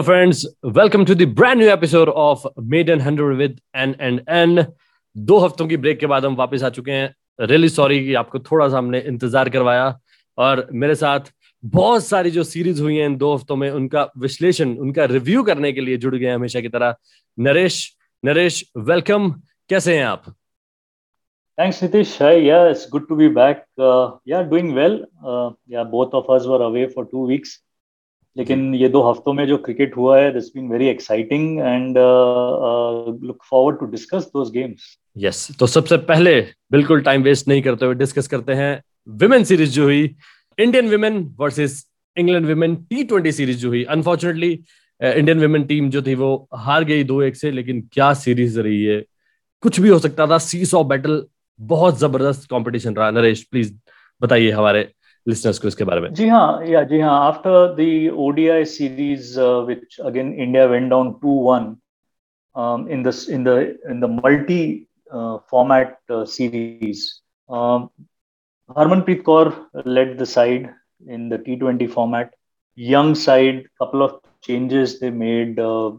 Hello friends welcome to the brand new episode of maiden hundred with N and N दो हफ्तों की break के बाद हम वापस आ चुके हैं। रियली सॉरी कि आपको थोड़ा सा हमने इंतज़ार करवाया। और मेरे साथ बहुत सारी जो सीरीज़ हुई हैं इन दो हफ्तों में, उनका विश्लेषण, उनका रिव्यू करने के लिए जुड़ गए हमेशा की तरह। नरेश नरेश वेलकम कैसे हैं आप? Thanks Nitish hi ya it's good to be back ya doing well ya both of us were away for two weeks लेकिन ये दो हफ्तों में जो क्रिकेट हुआ है this been very exciting and look forward to discuss those games yes तो सबसे पहले बिल्कुल टाइम वेस्ट नहीं करते हुए डिस्कस करते हैं विमेन सीरीज़ जो हुई Indian women versus England women T twenty series जो हुई। अनफॉर्चुनेटली इंडियन विमेन टीम जो थी वो हार गई दो एक से, लेकिन क्या सीरीज़ रही है? कुछ भी हो सकता था। सीस ऑफ़ बैटल बहुत ज़बरदस्त कंपटीशन रहा। नरेश प्लीज़ बताइए हमारे listeners को इसके बारे में जी हाँ या जी हाँ after the ODI series which again India went down 2-1 um, in this in the in the multi uh, format uh, series um, Harmanpreet Kaur led the side in the T20 format young side couple of changes they made uh,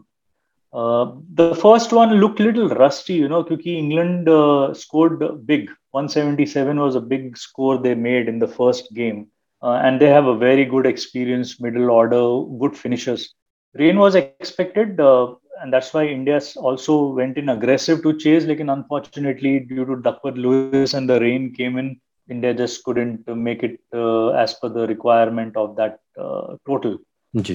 uh, the first one looked little rusty you know because England uh, scored big 177 was a big score they made in the first game. Uh, and they have a very good experience, middle order, good finishers. Rain was expected, uh, and that's why India also went in aggressive to chase. Like, unfortunately, due to Duckworth Lewis and the rain came in, India just couldn't make it uh, as per the requirement of that uh, total.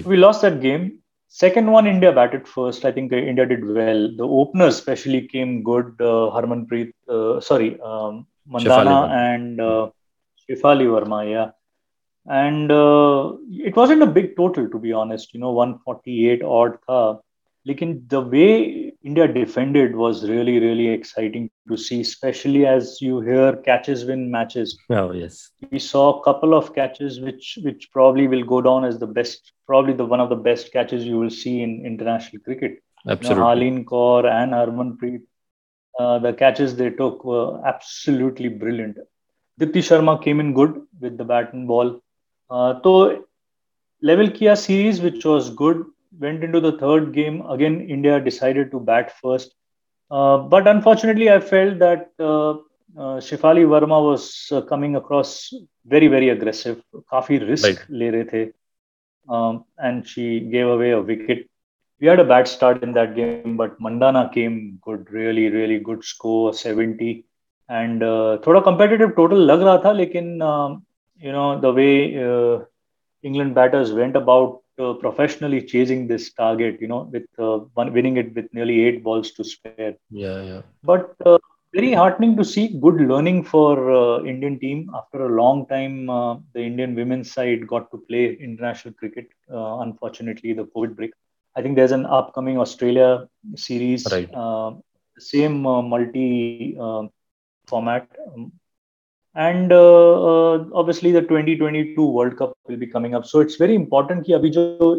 We lost that game. Second one, India batted first. I think India did well. The openers especially came good. Uh, Harmanpreet, uh, sorry, um, Mandhana and uh, Shefali Verma, yeah. And uh, it wasn't a big total, to be honest. You know, 148 odd tha. Lekin the way India defended was really, really exciting to see, especially as you hear catches win matches. Oh, yes. We saw a couple of catches which which probably will go down as the best, probably the one of the best catches you will see in international cricket. Absolutely. You know, Harleen Kaur and Harmanpreet, uh, the catches they took were absolutely brilliant. Deepti Sharma came in good with the bat and ball. Uh, so level Kia series, which was good went into the third game, again, India decided to bat first. Uh, but unfortunately, I felt that uh, uh Shifali Verma was uh, coming across very, very aggressive. Kafi risk right. le. Um, and she gave away a wicket. We had a bad start in that game, but Mandhana came good, really, really good score, 70. And uh, thoda competitive total lag raha tha, lekin, um, you know, the way uh, England batters went about uh, professionally chasing this target, you know, with uh, one, winning it with nearly eight balls to spare. Yeah, yeah. But uh, very heartening to see. Good learning for uh, Indian team. After a long time, uh, the Indian women's side got to play international cricket. Uh, unfortunately, the COVID break. I think there's an upcoming Australia series. Right. same multi format. And uh, obviously the 2022 world cup will be coming up. So it's very important ki abhi jo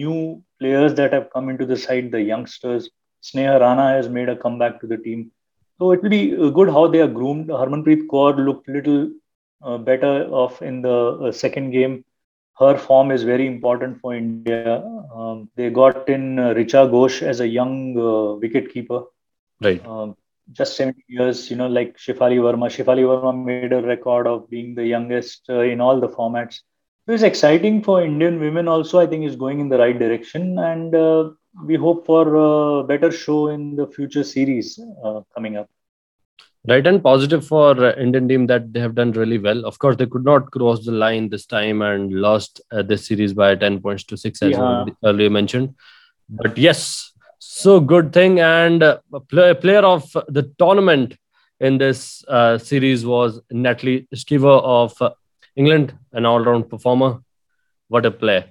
new players that have come into the side the youngsters sneha rana has made a comeback to the team. So it will be uh, good how they are groomed. Harmanpreet kaur looked little uh, better off in the uh, second game. Her form is very important for india. Um, they got in uh, richa ghosh as a young wicket keeper right. Um, just 70 years, you know, like Shefali Verma. Shefali Verma made a record of being the youngest uh, in all the formats. So it's exciting for Indian women also. I think is going in the right direction, and uh, we hope for a better show in the future series uh, coming up. Right and positive for uh, Indian team that they have done really well. Of course, they could not cross the line this time and lost uh, this series by 10 points to six, as yeah. earlier mentioned. But yes, so good thing. And uh, play, player of the tournament in this uh, series was Natalie Schiver of uh, England, an all-round performer. What a play!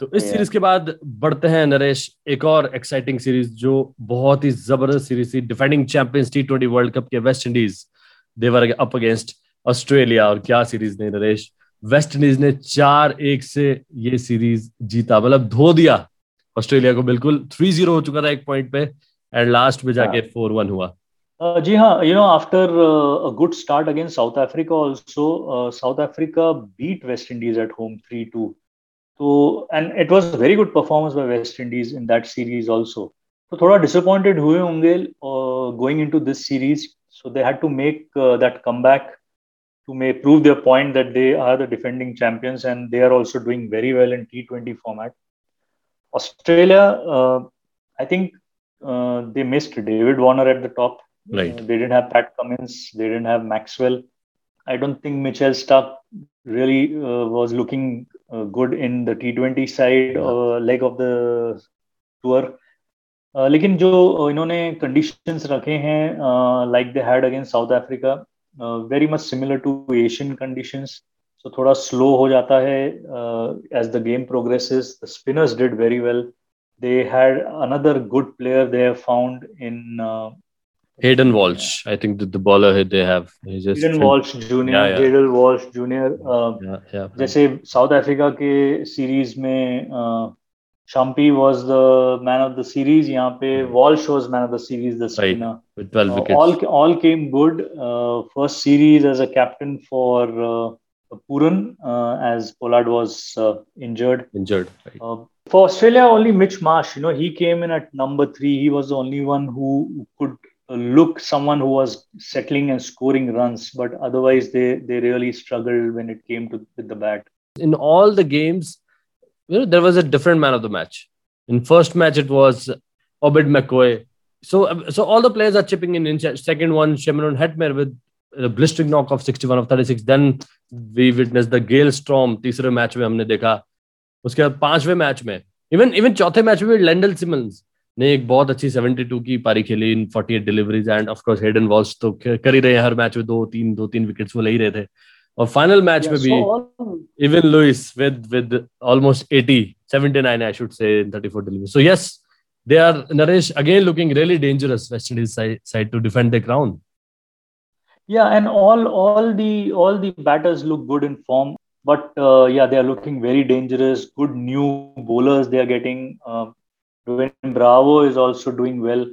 तो इस series के बाद बढ़ते हैं नरेश एक और exciting series जो बहुत ही ज़बरदस्त सीरीज़ थी defending champions T twenty World Cup के West Indies they were up against Australia और क्या सीरीज़ नहीं नरेश वेस्ट इंडीज ने चार एक से ये सीरीज़ जीता। मतलब धो दिया ऑस्ट्रेलिया को बिल्कुल। थ्री ज़ीरो हो चुका था एक पॉइंट पे एंड लास्ट में जाके फोर वन हुआ। जी हाँ you know after good start against South Africa also South Africa beat West Indies at home three two तो and it was very good performance by West Indies in that series also तो थोड़ा disappointed हुए होंगे going into this series so they had to make that come back Who may prove their point that they are the defending champions and they are also doing very well in T20 format. Australia, uh, I think uh, they missed David Warner at the top. Right. Uh, they didn't have Pat Cummins. They didn't have Maxwell. I don't think Mitchell Starc really uh, was looking uh, good in the T20 side yeah. leg of the tour. लेकिन जो इन्होंने conditions रखे हैं like they had against South Africa very much similar to Asian conditions so थोड़ा slow हो जाता है as the game progresses the spinners did very well they had another good player they have found in uh, Hayden Walsh. I think the, the bowler they have. He's just Hayden Walsh Jr. Yeah, yeah. Hayden Walsh Jr. Uh, yeah, yeah. जैसे South Africa के series में Shamsi was the man of the series. यहाँ hmm. Wall shows man of the series this right. With 12 uh, wickets. Uh, all, all came good. Uh, first series as a captain for uh, Pooran uh, as Pollard was uh, injured. Injured. Right. for Australia, only Mitch Marsh. You know, he came in at number three. He was the only one who could look someone who was settling and scoring runs. But otherwise, they they really struggled when it came to with the bat. In all the games, you know, there was a different man of the match. In first match, it was Obed McCoy. So, so all the players are chipping in. In second one, Shimron Hetmyer with a blistering knock of 61 of 36. Then we witnessed the Gale Storm. तीसरे match में हमने देखा उसके बाद पाँचवें match में even even चौथे match में लैंडल सिमंस ने एक बहुत अच्छी 72 की पारी खेली in 48 deliveries and of course Hayden Walsh तो कर ही रहे हैं हर मैच में दो तीन दो तीन विकेट्स वो ले ही रहे थे और फाइनल मैच में भी even Louis with with almost 80 79 I should से इन 34 delivery so yes they are Naresh again looking really dangerous West Indies side, side to defend their crown. Yeah, and all all the all the batters look good in form. But uh, yeah, they are looking very dangerous. Good new bowlers they are getting. Um, Dwayne Bravo is also doing well.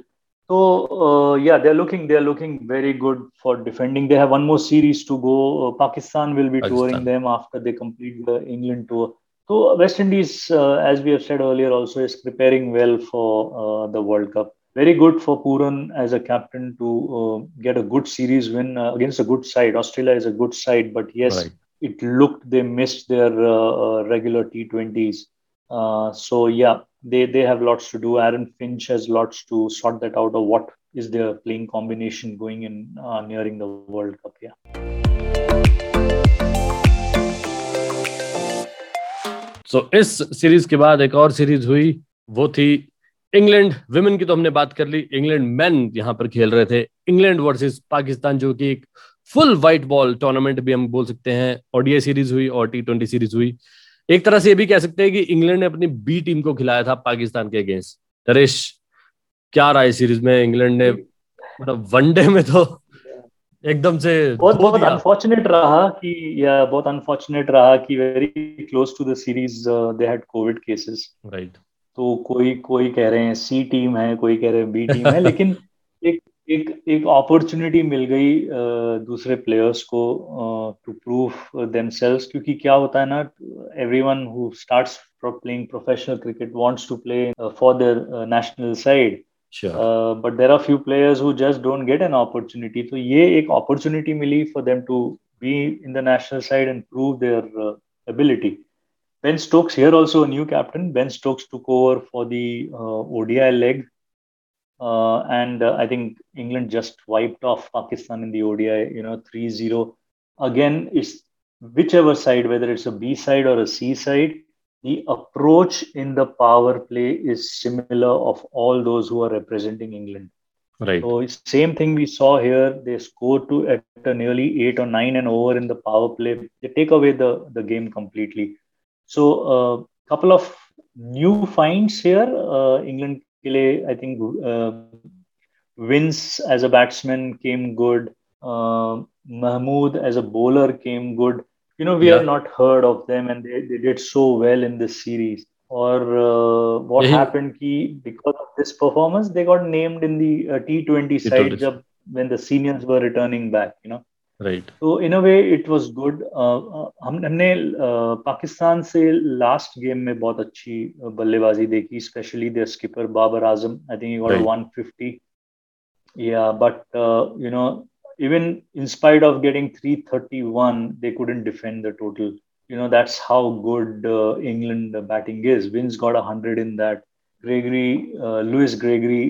So uh, yeah, they're looking they're looking very good for defending. They have one more series to go. Uh, Pakistan will be Pakistan. touring them after they complete the England tour. So West Indies, uh, as we have said earlier, also is preparing well for uh, the World Cup. Very good for Pooran as a captain to uh, get a good series win uh, against a good side. Australia is a good side, but yes, right it looked they missed their uh, uh regular T20s. Uh, so yeah, they they have lots to do. Aaron Finch has lots to sort that out of what is their playing combination going in uh, nearing the World Cup. Yeah. so, इस series के बाद एक और series हुई वो थी England women की तो हमने बात कर ली इंग्लैंड मैन यहाँ पर खेल रहे थे इंग्लैंड वर्सेस पाकिस्तान जो कि एक फुल व्हाइट बॉल टूर्नामेंट भी हम बोल सकते हैं ओडीआई सीरीज़ हुई और टी ट्वेंटी सीरीज़ हुई एक तरह से ये भी कह सकते हैं कि इंग्लैंड ने अपनी बी टीम को खिलाया था पाकिस्तान के अगेंस्ट नरेश क्या रहा है सीरीज़ में? इंग्लैंड ने मतलब वनडे में तो एकदम से बहुत बहुत अनफॉर्चुनेट रहा कि या बहुत अनफॉर्चुनेट रहा कि very close to the series they had covid cases right तो कोई कोई कह रहे हैं सी टीम है कोई कह रहे हैं बी टीम है लेकिन एक एक एक अपॉर्चुनिटी मिल गई दूसरे प्लेयर्स को टू प्रूव देमसेल्स क्योंकि क्या होता है ना everyone who start playing professional cricket wants to play for their national side but there are few players who just don't get an opportunity तो ये एक opportunity milli for them to be in the national side and prove their ability Ben Stokes here also new captain Ben Stokes to cover for the ODI leg uh, and uh, I think England just wiped off Pakistan in the ODI, you know, 3 0. Again, it's whichever side, whether it's a B side or a C side, the approach in the power play is similar of all those who are representing England. Right. So same thing we saw here. They score to at a nearly eight or nine and over in the power play. They take away the, the game completely. So a uh, couple of new finds here. Uh, England Kile, I think uh, Vince as a batsman came good. Uh, Mahmood as a bowler came good. You know, we yeah. have not heard of them, and they, they did so well in this series. Or uh, what yeah. happened? Ki because of this performance, they got named in the uh, T20 side. Jab when the seniors were returning back you know right तो in a way it was good हम हमने पाकिस्तान से last game में बहुत अच्छी बल्लेबाजी देखी specially their skipper Babar Azam I think he got 150 या but you know even in spite of getting 331 they couldn't defend the total you know that's how good England batting is Vince got 100 in that Gregory Lewis Gregory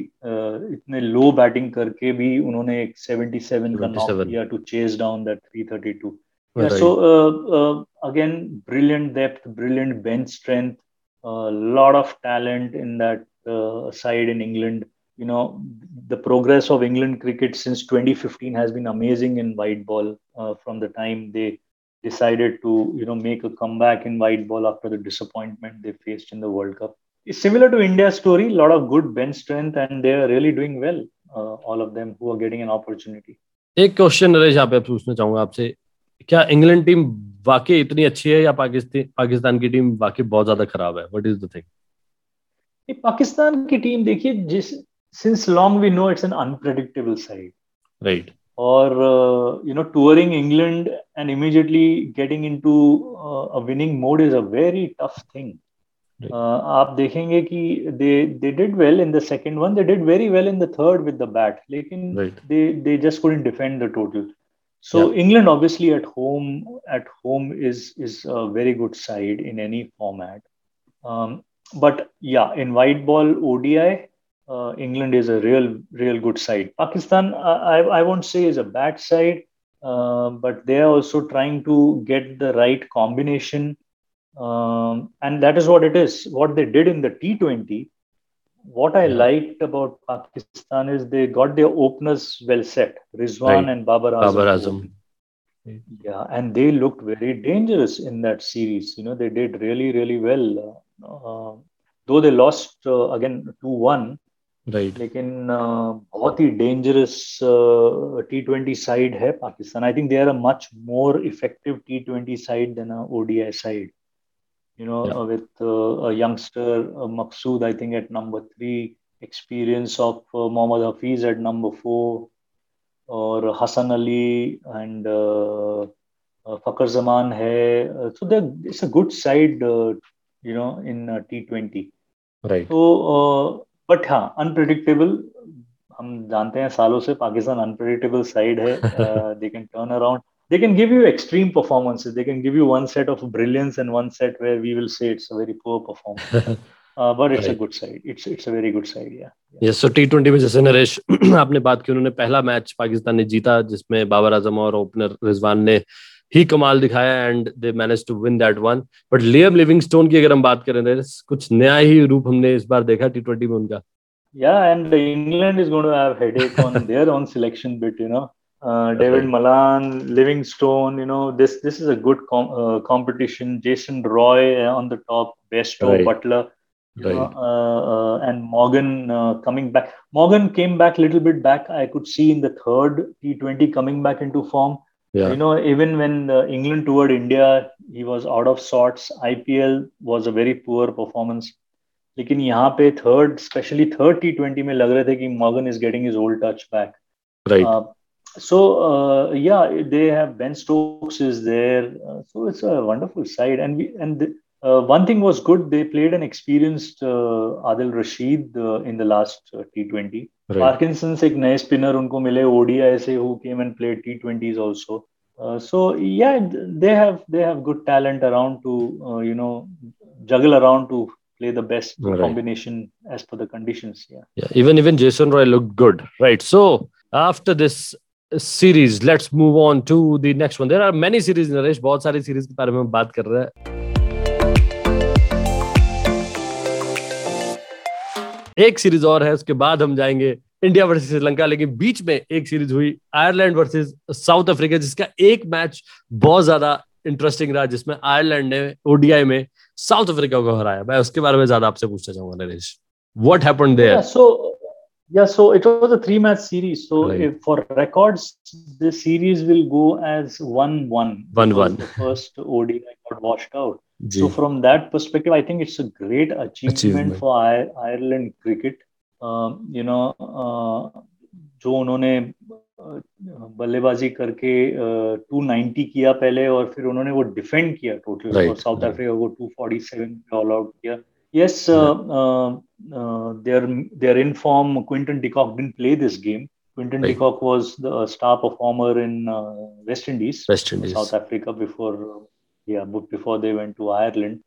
इतने लो batting करके भी उन्होंने एक 77 का knock किया to chase down that 332 yeah so uh, uh, again brilliant depth brilliant bench strength a uh, lot of talent in that uh, side in england you know the progress of england cricket since 2015 has been amazing in white ball uh, from the time they decided to you know make a comeback in white ball after the disappointment they faced in the world cup similar to India's story, a lot of good bench strength, and they are really doing well. Uh, all of them who are getting an opportunity. एक question Naresh यहाँ पे पूछना चाहूंगा आपसे क्या England team वाकई इतनी अच्छी है या पाकिस्तान पाकिस्तान की टीम वाकई बहुत ज्यादा खराब है what is the thing Pakistan की टीम देखिए जिस since long we know it's an unpredictable side right और you know touring England and immediately getting into a winning mode is a very tough thing Uh, आप देखेंगे कि they they did well in the second one they did very well in the third with the bat लेकिन they they just couldn't defend the total so yeah. england obviously at home at home is is a very good side in any format um, but yeah in white ball odi uh, england is a real real good side pakistan i i won't say is a bad side uh, but they are also trying to get the right combination um, and that is what it is. What they did in the T20, what I yeah. liked about Pakistan is they got their openers well set, Rizwan right. and Babar Azam. Babar Azam. Yeah, and they looked very dangerous in that series. You know, they did really, really well. Uh, though they lost uh, again 2 1. Right. लेकिन बहुत ही dangerous T twenty side है Pakistan I think they are a much more effective T twenty side then a ODI side You know, yeah. with uh, a youngster, uh, Maqsood, I think at number three, experience of uh, Mohammad Hafiz at number four, or Hassan Ali and uh, uh, Fakar Zaman hai. Uh, so it's a good side, uh, you know, in T20. Right. So, uh, but हाँ unpredictable. हम जानते हैं सालों से Pakistan unpredictable side है they can turn around they can give you extreme performances. They can give you one set of brilliance and one set where we will say it's a very poor performance. Uh, but it's right. a good side. It's it's a very good side. Yeah. Yes. So T20 में जैसे नरेश आपने बात की उन्होंने पहला match Pakistan ने जीता जिसमें बाबर आजम और ओपनर रिजवान ने ही कमाल दिखाया and they manage to win that one but Liam Livingstone की अगर हम बात करें कुछ नया ही रूप हमने इस बार देखा टी ट्वेंटी में उनका Yeah, and England is going to have headache on their own selection bit, you know. Uh, David right. Malan, Livingstone, you know, this this is a good com- uh, competition. Jason Roy uh, on the top, Bairstow, right. Buttler, right. Uh, uh, and Morgan coming back. Morgan came back a little bit back. I could see in the third T20 coming back into form. Yeah. You know, even when England toured India, he was out of sorts. IPL was a very poor performance. लेकिन यहाँ पे third, specially third T twenty में लग रहे थे कि Morgan is getting is old touch back so uh, yeah they have ben stokes is there. Uh, so it's a wonderful side. And we and the, uh, one thing was good they played an experienced uh, adil rashid uh, in the last uh, t20 right. parkinson's ek naye spinner unko mile odi se who came and played t20s also. Uh, so yeah they have they have good talent around to uh, you know juggle around to play the best right. combination as per the conditions yeah. Yeah even even jason roy looked good right? So after this series. Let's move on to the next one. There are many series Naresh बहुत सारी series के बारे में हम बात कर रहे हैं। एक सीरीज़ और है, उसके बाद हम जाएँगे इंडिया वर्सेस श्रीलंका लेकिन बीच में एक सीरीज़ हुई आयरलैंड वर्सेस साउथ अफ्रीका जिसका एक मैच बहुत ज़्यादा इंटरेस्टिंग रहा, जिसमें आयरलैंड ने ओडीआई में साउथ अफ्रीका को हराया। मैं उसके बारे में ज़्यादा आपसे पूछना चाहूँगा Naresh what happened there so Yeah, so it was a three match series. So right. for records, the series will go as 1 1. 1 1. The first ODI got washed out. Gee. So from that perspective, I think it's a great achievement, achievement. for I- Ireland cricket. Um, you know, uh, जो उन्होंने बल्लेबाजी करके to ninety किया पहले और फिर उन्होंने वो डिफेंड किया टोटल right. और साउथ अफ्रीका को टू फोर्टी सेवन पे ऑल आउट किया yes uh, uh, uh, they're they're in form quinton de kock didn't play this game. Quinton right. de kock was the star performer in west indies. West indies. South africa before yeah before they went to ireland.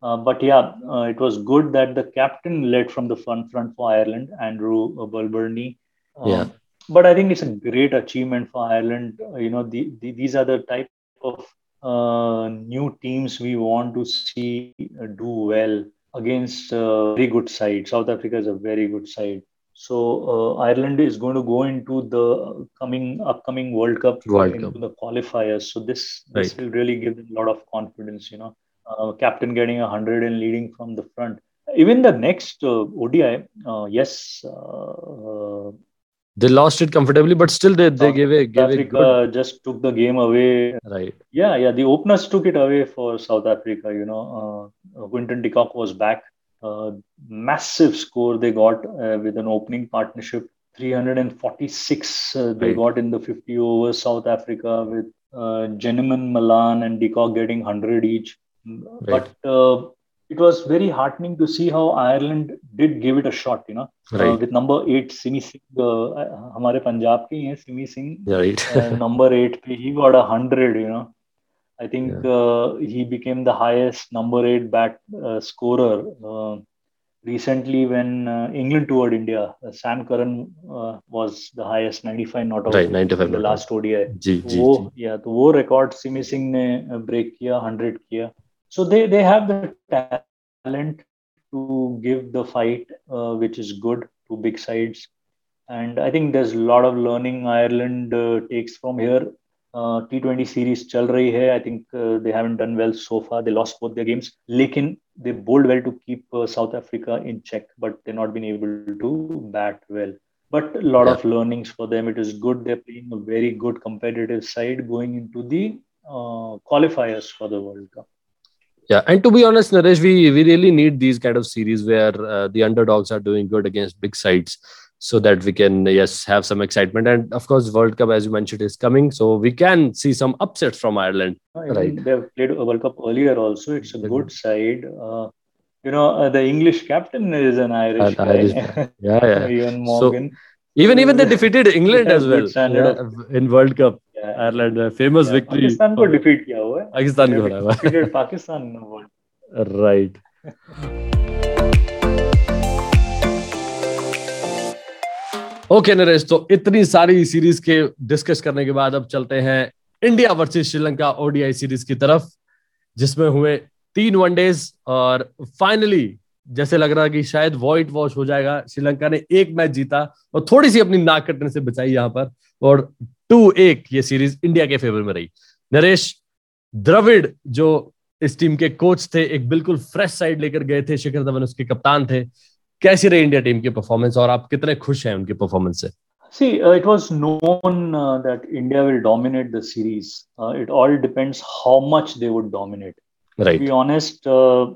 But yeah it was good that the captain led from the front front for ireland andrew balbirnie um, yeah. but I think it's a great achievement for Ireland. Uh, you know, the, the, these are the type of uh, new teams we want to see uh, do well against a very good side. South Africa is a very good side. So uh, Ireland is going to go into the coming upcoming World Cup World into Cup. the qualifiers. So this this right. will really give them a lot of confidence. You know, uh, captain getting a hundred and leading from the front. Even the next uh, ODI, yes, they lost it comfortably, but still they, they gave a gave Africa a good... just took the game away. Right. Yeah, yeah. The openers took it away for South Africa. You know, uh, Quinton de Kock was back. Uh, massive score they got uh, with an opening partnership. 346 uh, they right. got in the 50 overs. South Africa with uh, Malan, and de Kock getting 100 each. Right. But uh, it was very heartening to see how Ireland did give it a shot, you know, uh, right. uh, with number eight, Simi Singh, uh, हमारे पंजाब के ही हैं Simi Singh, right. uh, number eight he got a hundred, you know. I think yeah. uh, he became the highest number eight bat uh, scorer. Uh, recently, when uh, England toured India, uh, Sam Curran uh, was the highest 95 not out right, 95 in the last ODI. जी, जी, वो, जी. yeah, तो वो record Simi Singh ने break किया 100 किया. So they, they have the talent to give the fight, uh, which is good to big sides. And I think there's a lot of learning Ireland uh, takes from here. Uh, T20 series chal rahi hai. I think uh, they haven't done well so far. They lost both their games. Lekin they bowled well to keep uh, South Africa in check, but they've not been able to bat well. But a lot yeah. of learnings for them. It is good. They're playing a very good competitive side going into the uh, qualifiers for the World Cup. Yeah, and to be honest, Naresh, we we really need these kind of series where uh, the underdogs are doing good against big sides, so that we can yes have some excitement. And of course, World Cup, as you mentioned, is coming, so we can see some upsets from Ireland. I right? They've played a World Cup earlier also. It's a good side. Uh, you know, uh, the English captain is an Irish an guy. Irish yeah, yeah. Eoin Morgan. So, even even they defeated England as well. Yeah, in World Cup. Ireland में famous victory Pakistan को defeat किया हुआ है पाकिस्तान को हराया Pakistan right okay Naresh तो इतनी सारी सीरीज़ के डिस्कस करने के बाद अब चलते हैं India versus Sri Lanka ODI series की तरफ़ जिसमें हुए तीन वनडेज और फाइनली जैसे लग रहा कि शायद व्हाइट वॉश हो जाएगा श्रीलंका ने एक मैच जीता और थोड़ी सी अपनी नाक कटने से बचाई यहाँ पर और टू एक ये सीरीज़ इंडिया के फेवर में रही नरेश द्रविड़ जो इस टीम के कोच थे एक बिल्कुल फ्रेश साइड लेकर गए थे शिखर धवन उसके कप्तान थे कैसी रही इंडिया टीम की परफॉर्मेंस और आप कितने खुश हैं उनके परफॉर्मेंस से See, uh, it was known uh, that India will dominate the series. Uh, it all depends how much they would dominate. Right. To be honest, uh,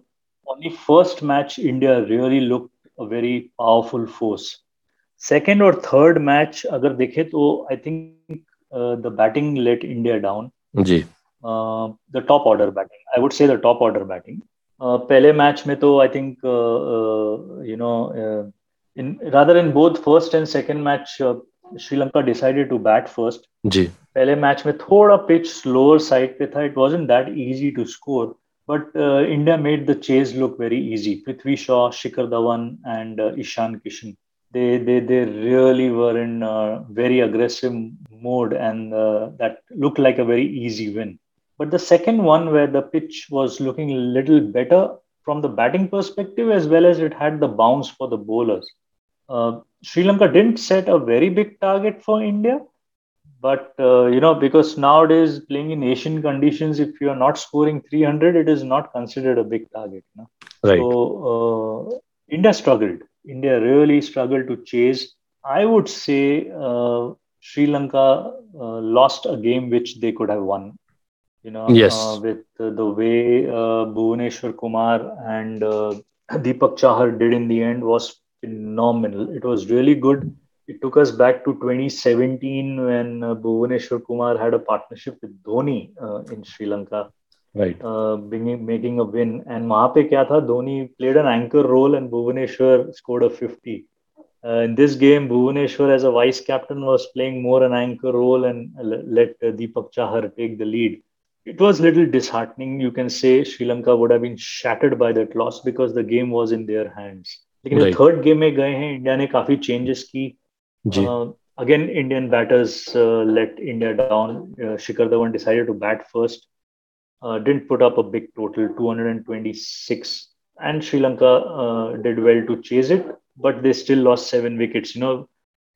on the first match, India really looked a very powerful force. Second or third match, अगर देखें तो I think the batting let India down ji the top order batting I would say the top order batting पहले match में तो uh, you know uh, in rather in both first and second match uh, Sri Lanka decided to bat first जी पहले match में थोड़ा pitch slower side पे था it was in that easy to score But uh, India made the chase look very easy. Prithvi Shaw, Shikhar Dhawan, and uh, Ishan Kishan. They they they really were in uh, very aggressive mode and uh, that looked like a very easy win. But the second one where the pitch was looking a little better from the batting perspective as well as it had the bounce for the bowlers. Uh, sri lanka didn't set a very big target for india but uh, you know because nowadays playing in asian conditions if you are not scoring 300 it is not considered a big target you know? right so uh, india struggled India really struggled to chase. I would say uh, Sri Lanka uh, lost a game which they could have won. You know, yes. Uh, with the way uh, Bhuvaneshwar Kumar and uh, Deepak Chahar did in the end was phenomenal. It was really good it took us back to 2017 when uh, Bhuvaneshwar Kumar had a partnership with Dhoni uh, in Sri Lanka. Right. Uh, bringing, making a win. And वहाँ पे क्या था Dhoni played an anchor role and Bhuvaneshwar scored a 50. Uh, in this game, Bhuvaneshwar as a vice captain was playing more an anchor role and let uh, Deepak Chahar take the lead. It was a little disheartening. You can say Sri Lanka would have been shattered by that loss because the game was in their hands. लेकिन right. Third game में गए हैं India ने काफी changes की again Indian batters let India down Shikhar Dhawan decided to bat first didn't put up a big total 226 and Sri Lanka uh, did well to chase it but they still lost seven wickets you know.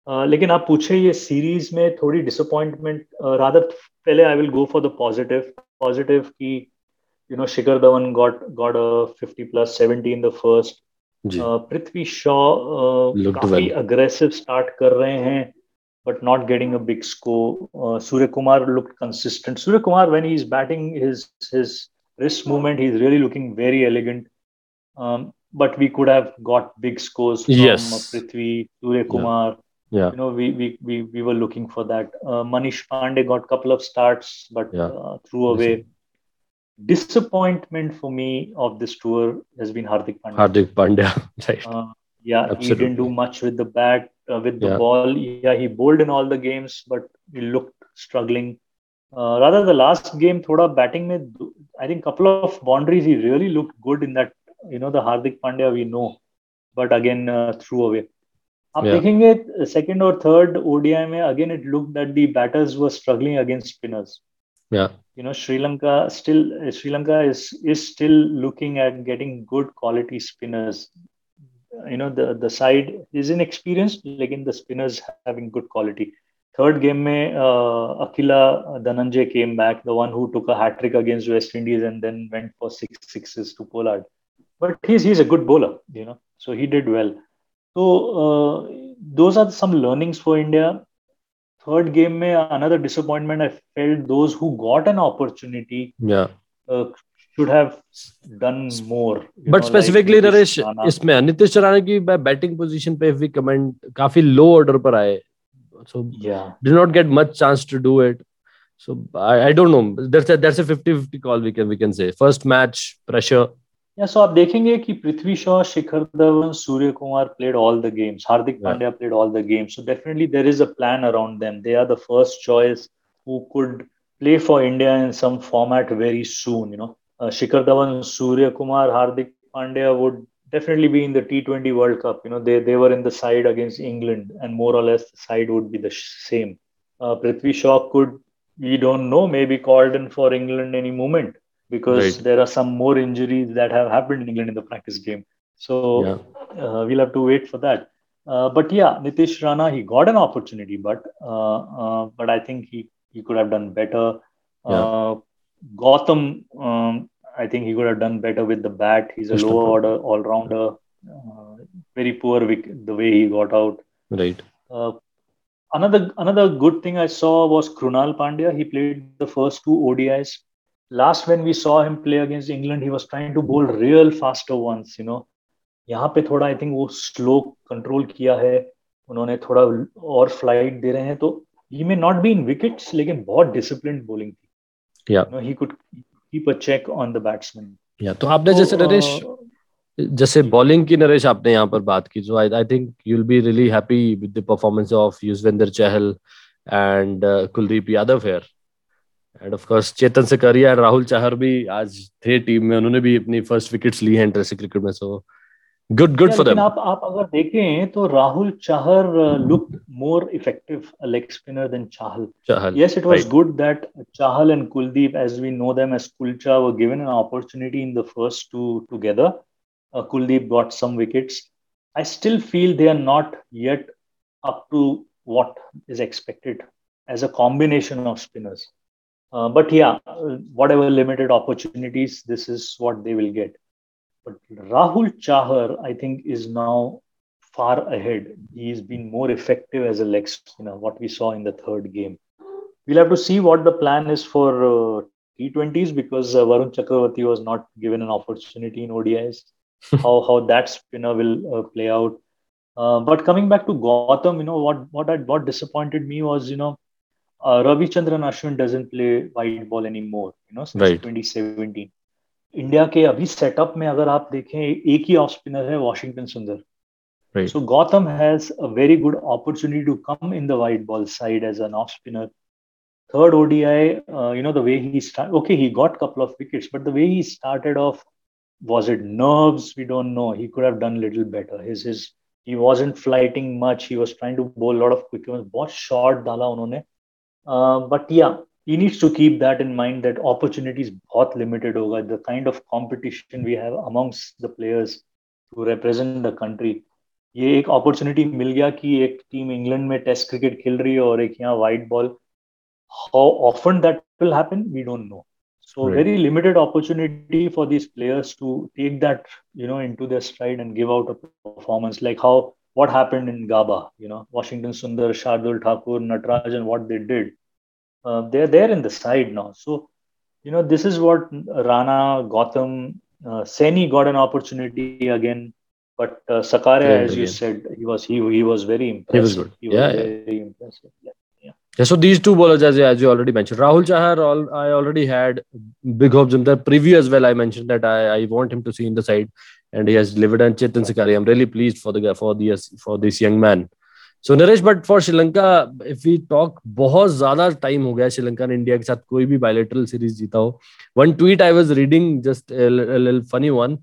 Uh, लेकिन आप पूछे ये series में थोड़ी disappointment rather पहले I will go for the positive positive की you know Shikhar Dhawan got got a 50 plus 70 in the first Prithvi Shaw काफ़ी aggressive start कर रहे हैं but not getting a big score Surya Kumar look consistent Surya Kumar when he is batting movement he is really looking very elegant but we could have got big scores from Prithvi Surya Kumar Yeah. You know, we we we we were looking for that. Uh, Manish Pandey got couple of starts, but yeah. uh, threw away. Yes. Yes disappointment for me of this tour has been Hardik Pandya. Hardik Pandya, right? Uh, yeah, Absolutely. he didn't do much with the bat, uh, with the yeah. ball. Yeah, he bowled in all the games, but he looked struggling. Uh, rather, the last game, thoda batting mein, I think couple of boundaries, he really looked good in that. You know, the Hardik Pandya we know, but again uh, threw away. आप देखेंगे second और third ODI में again it look that the batters were struggling against spinners yeah you know sri lanka still sri lanka is is still looking at getting good quality spinners. You know the the side is inexperienced like in the spinners having good quality. Third game mein uh, akila dhananjay came back the one who took a hat trick against west indies and then went for six sixes to pollard. But he's he's a good bowler you know so he did well. So uh, those are some learnings for india third game mein another disappointment i felt those who got an opportunity yeah uh, should have done more but know, specifically like Naresh इसमें नीतीश राणा की batting position पे भी comment काफ़ी लो order पर आए so yeah did not get much chance to do it so i, I don't know there's a there's a 50 50 call we can we can say first match pressure या सो आप देखेंगे कि Prithvi Shaw Shikhar Dhawan Surya Kumar played all the games Hardik Pandya played all the games so definitely there is a plan around them they are the first choice who could play for India in some format very soon. You know, uh, Shikhar Dhawan, Surya Kumar, Hardik Pandya would definitely be in the T20 World Cup. You know, they they were in the side against England, and more or less the side would be the same. Uh, Prithvi Shaw could, we don't know, maybe called in for England any moment because right. there are some more injuries that have happened in England in the practice game. So yeah. uh, we'll have to wait for that. Uh, but yeah, Nitish Rana, he got an opportunity, but uh, uh but I think he, he could have done better. Yeah. Uh, Gautam, um, I think he could have done better with the bat. He's a lower order all rounder. Uh, very poor the way he got out. Right. another another good thing I saw was Krunal Pandya. He played the first two ODIs last when we saw him play against England, he was trying to bowl real faster ones, you know. यहाँ पे थोड़ा I think वो slow control किया है। उन्होंने थोड़ा और flight दे रहे हैं। तो he may not be in wickets लेकिन बहुत डिसिप्लिन बोलिंग थी। Yeah he could keep a check on the batsman या तो आपने तो, जैसे नरेश जैसे बॉलिंग की नरेश आपने यहाँ पर बात की जो I I think you will be really happy with the performance of Yuzvendra Chahal and Kuldeep Yadav here and of course Chetan Sakariya and Rahul Chahar भी आज थे टीम में उन्होंने भी अपनी फ़र्स्ट विकेट्स ली हैं इंटरेस्ट क्रिकेट में so good good for them आप आप अगर देखें तो Rahul Chahar look more effective leg spinner than Chahal yes it was good that Chahal and Kuldeep as we know them as Kulcha were given an opportunity in the first two together Kuldeep got some wickets I still feel they are not yet up to what is expected as a combination of spinners uh, but yeah, whatever limited opportunities, this is what they will get. But Rahul Chahar, I think, is now far ahead. He's been more effective as a leg spinner, what we saw in the third game. We'll have to see what the plan is for uh, T20s because uh, Varun Chakravarti was not given an opportunity in ODIs. how, how that spinner will uh, play out. Uh, but coming back to Gautam, you know what what had, what disappointed me was you know uh, Ravichandran Ashwin doesn't play white ball anymore. You know since right. 2017. India के अभी setup में अगर आप देखें एक ही off spinner है Washington Sundar Right. So Gautam has a very good opportunity to come in the white ball side as an off spinner. Third ODI, uh, you know the way he started. Okay, he got couple of wickets, but the way he started off, was it nerves? We don't know. He could have done a little better. His his he wasn't flighting much. He was trying to bowl a lot of quick ones. बहुत short डाला उन्होंने. Uh, but yeah, he needs to keep that in mind that opportunities बहुत limited होगा. The kind of competition we have amongst the players to represent the country. ये एक opportunity मिल गया कि एक टीम इंग्लैंड में टेस्ट क्रिकेट खेल रही है और एक यहाँ white ball how often that will happen we don't no so right. very limited opportunity for these players to take that you know into their stride and give out a performance like how what happened in Gabba you know washington sundar shardul thakur nataraj and what they did uh, they're there in the side now so you know this is what rana Gautam, uh, Saini got an opportunity again but uh, Sakaria, as you said, he was he he was very impressive. He was good. He yeah, was yeah. very impressive. Yeah. Yeah, so these two bowlers, as, as you already mentioned, Rahul Chahar, all, I already had big hopes in the preview as well. I mentioned that I, I want him to see in the side, and he has delivered. And Chetan Sakari, I'm really pleased for the for the for this young man. So Naresh, but for Sri Lanka, if we talk, बहुत ज़्यादा time हो गया श्रीलंका ने India के साथ कोई भी bilateral series जीता हो. One tweet I was reading, just a, a little funny one.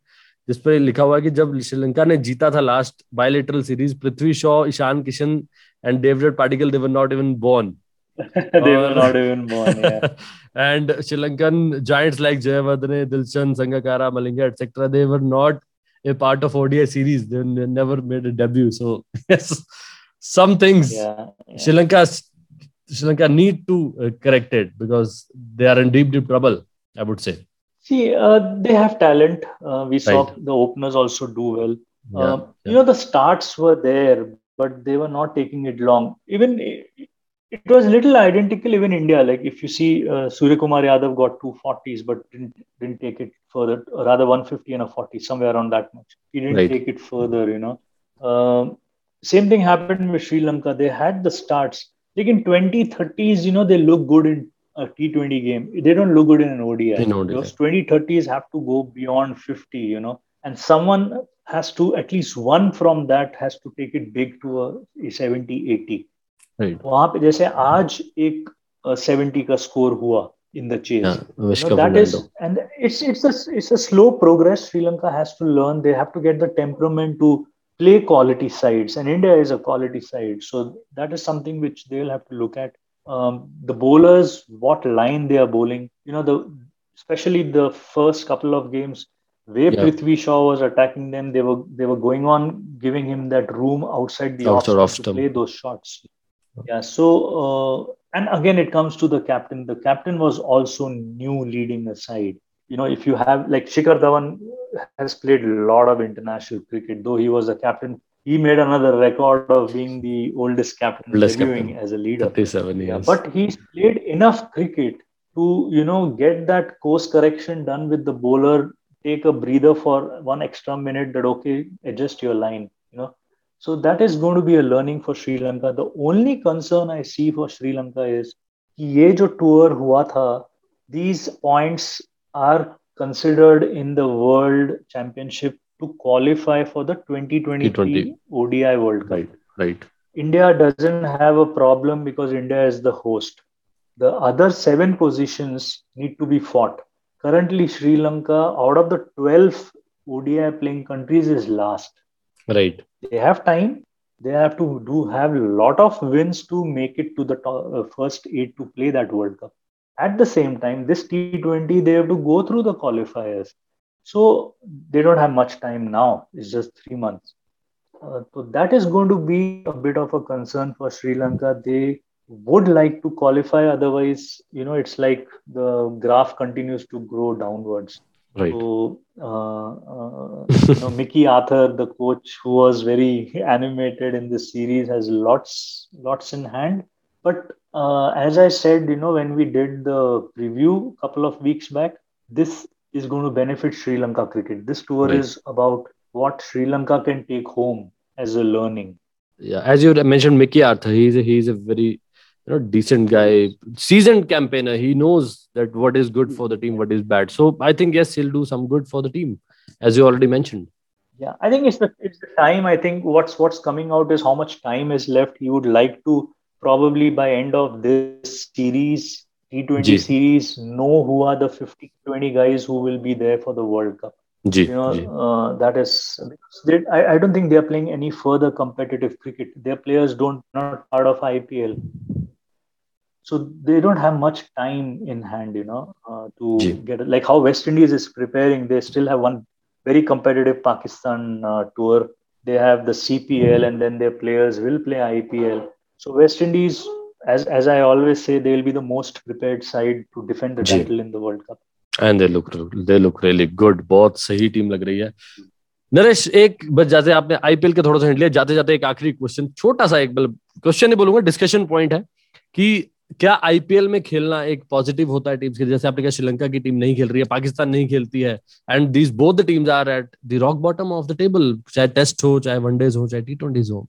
जिस पर लिखा हुआ है कि जब श्रीलंका ने जीता था last bilateral series Prithvi Shaw Ishan Kishan and Devdutt Padikkal they were not even born they were not even born yeah. and Sri Lankan giants like Jayawardene, Dilshan, Sangakkara, Malinga, etc. They were not a part of ODI series. They never made a debut. So yes, some things yeah, yeah. Sri Lanka Sri Lanka need to uh, correct it because they are in deep deep trouble. I would say. See, uh, they have talent. Uh, we saw right. the openers also do well. Yeah, yeah. You know, the starts were there, but they were not taking it long. Even it was little identical. Even India, like if you see, uh, Surya Kumar Yadav got two forties, but didn't didn't take it further. Rather, one fifty and a forty, somewhere around that much. He didn't right. take it further. You know, um, same thing happened with Sri Lanka. They had the starts. Like in 2030s, you know, they look good in a T20 game. They don't look good in an ODI. In ODI. Those 2030s have to go beyond 50, you know, and someone has to, at least one from that has to take it big to a, a 70, 80 Right. वहां पे जैसे आज एक seventy का score हुआ in the chase. Yeah, you know, that is, and it's it's a it's a slow progress. Sri Lanka has to learn. They have to get the temperament to play quality sides, and India is a quality side. So that is something which they'll have to look at um, the bowlers, what line they are bowling. You know, the especially the first couple of games, where yeah. Prithvi Shaw was attacking them, they were they were going on giving him that room outside the outside off to play those shots. Yeah. So uh, and again, it comes to the captain. The captain was also new leading the side. You know, if you have like Shikhar Dhawan has played a lot of international cricket, though he was a captain he made another record of being the oldest captain oldest debuting captain. as a leader. 37 years. But he's played enough cricket to, you know, get that course correction done with the bowler, take a breather for one extra minute that, okay, adjust your line, you know. So that is going to be a learning for Sri Lanka. The only concern I see for Sri Lanka is ये जो tour हुआ था, these points are considered in the world championship to qualify for the 2023 ODI World Cup. Right, right. India doesn't have a problem because India is the host. The other seven positions need to be fought. Currently, Sri Lanka, out of the 12 ODI playing countries, is last. Right. They have time. They have to do have a lot of wins to make it to the uh, first eight to play that World Cup. At the same time, this T20 they have to go through the qualifiers. So they don't have much time now. It's just three months. Uh, so that is going to be a bit of a concern for Sri Lanka. They would like to qualify. Otherwise, you know, it's like the graph continues to grow downwards. Right. So, uh, uh, you know, Mickey Arthur, the coach who was very animated in this series, has lots, lots in hand. But uh, as I said, you know, when we did the preview a couple of weeks back, this is going to benefit Sri Lanka cricket. This tour right. is about what Sri Lanka can take home as a learning. Yeah, as you mentioned, Mickey Arthur, he's a, he's a very you know decent guy, seasoned campaigner. He knows that what is good for the team, what is bad. So I think yes, he'll do some good for the team, as you already mentioned. Yeah, I think it's the it's the time. I think what's what's coming out is how much time is left. He would like to probably by end of this series T20 series know who are the 50 20 guys who will be there for the World Cup. G, you know, uh, that is they, I, I don't think they're playing any further competitive cricket. Their players don't not part of IPL, so they don't have much time in hand. You know, uh, to G. get like how West Indies is preparing. They still have one very competitive Pakistan uh, tour. They have the CPL, and then their players will play IPL. So West Indies, as as I always say, they will be the most prepared side to defend the title in the World Cup. And they look they look really good बहुत सही team लग रही है नरेश एक बस जैसे आपने IPL का थोड़ा सा हिंट लिया जाते जाते एक आखिरी क्वेश्चन छोटा सा एक मतलब क्वेश्चन नहीं बोलूँगा डिस्कशन पॉइंट है कि क्या आईपीएल में खेलना एक पॉजिटिव होता है टीम्स के जैसे आपने कहा श्रीलंका की टीम नहीं खेल रही है, पाकिस्तान नहीं खेलती है and these both the teams are at the rock bottom of the table चाहे टेस्ट हो, चाहे वनडेज हो, चाहे टी ट्वेंटीज हो।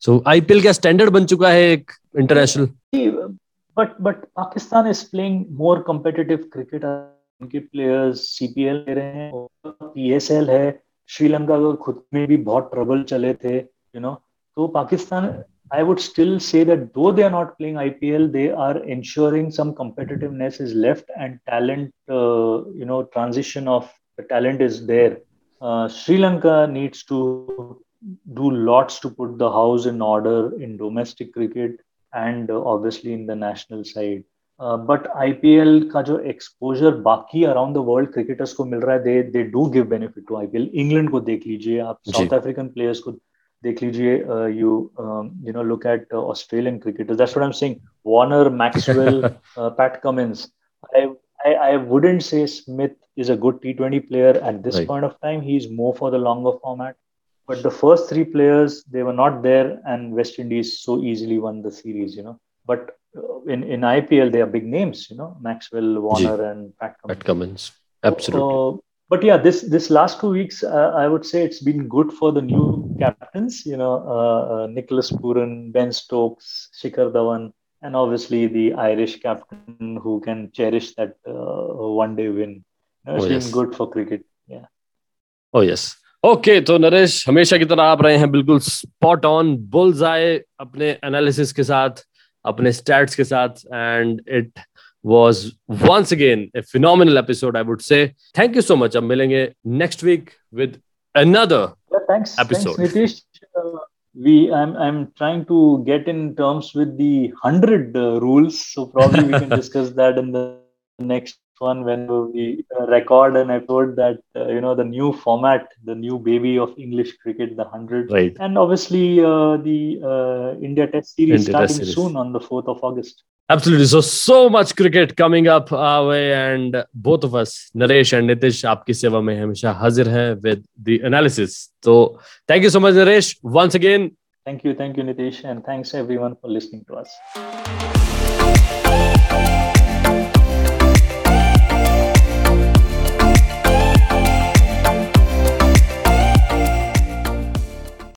सो आईपीएल का स्टैंडर्ड बन चुका है एक international but but Pakistan is playing more competitive cricket उनके प्लेयर्स सीपीएल ले रहे हैं पीएसएल है। श्रीलंका खुद में भी बहुत ट्रबल चले थे यू you नो know? तो Pakistan I would still say that though they are not playing IPL, they are ensuring some competitiveness is left and talent, uh, you know, transition of the talent is there. Uh, Sri Lanka needs to do lots to put the house in order in domestic cricket and uh, obviously in the national side. But IPL का जो exposure बाकी around the world cricketers को मिल रहा है दे they do give benefit to IPL England को देख लीजिए आप साउथ अफ्रीकन प्लेयर्स को देख लीजिए you you know look at Australian cricketers that's what I am saying Warner Maxwell PAT Cummins I I, I wouldn't say Smith is a good T20 player at this right. point of time. He's more for the longer format. But the first three players, they were not there, and West Indies so easily won the series, you know. But uh, in, in IPL, they are big names, you know, Maxwell, Warner, G. and Pat Cummins. Pat Cummins. Absolutely. Uh, but yeah, this this last two weeks, uh, I would say it's been good for the new captains. You know, uh, uh, Nicholas Pooran, Ben Stokes, Shikhar Dhawan, and obviously the Irish captain who can cherish that uh, one-day win. You know, it's oh, been yes. good for cricket. Yeah. Oh yes. Okay तो नरेश हमेशा की तरह आप रहे हैं बिल्कुल spot on bulls आए अपने एनालिसिस के साथ अपने स्टैट्स के साथ and it was once again a phenomenal episode, I would say. Thank you so much. I'm milling next week with another yeah, thanks, episode. Thanks, Nitish. Uh, we, I'm, I'm trying to get in terms with the 100 uh, rules. So probably we can discuss that in the next one when we uh, record an episode that uh, you know the new format the new baby of english cricket the 100 right. and obviously uh, the uh, india test series india starting test series. soon on the 4th of august absolutely so so much cricket coming up our way and both of us naresh and nitish aapki seva mein hamesha hazir hai with the analysis so thank you so much naresh once again thank you thank you nitish and thanks everyone for listening to us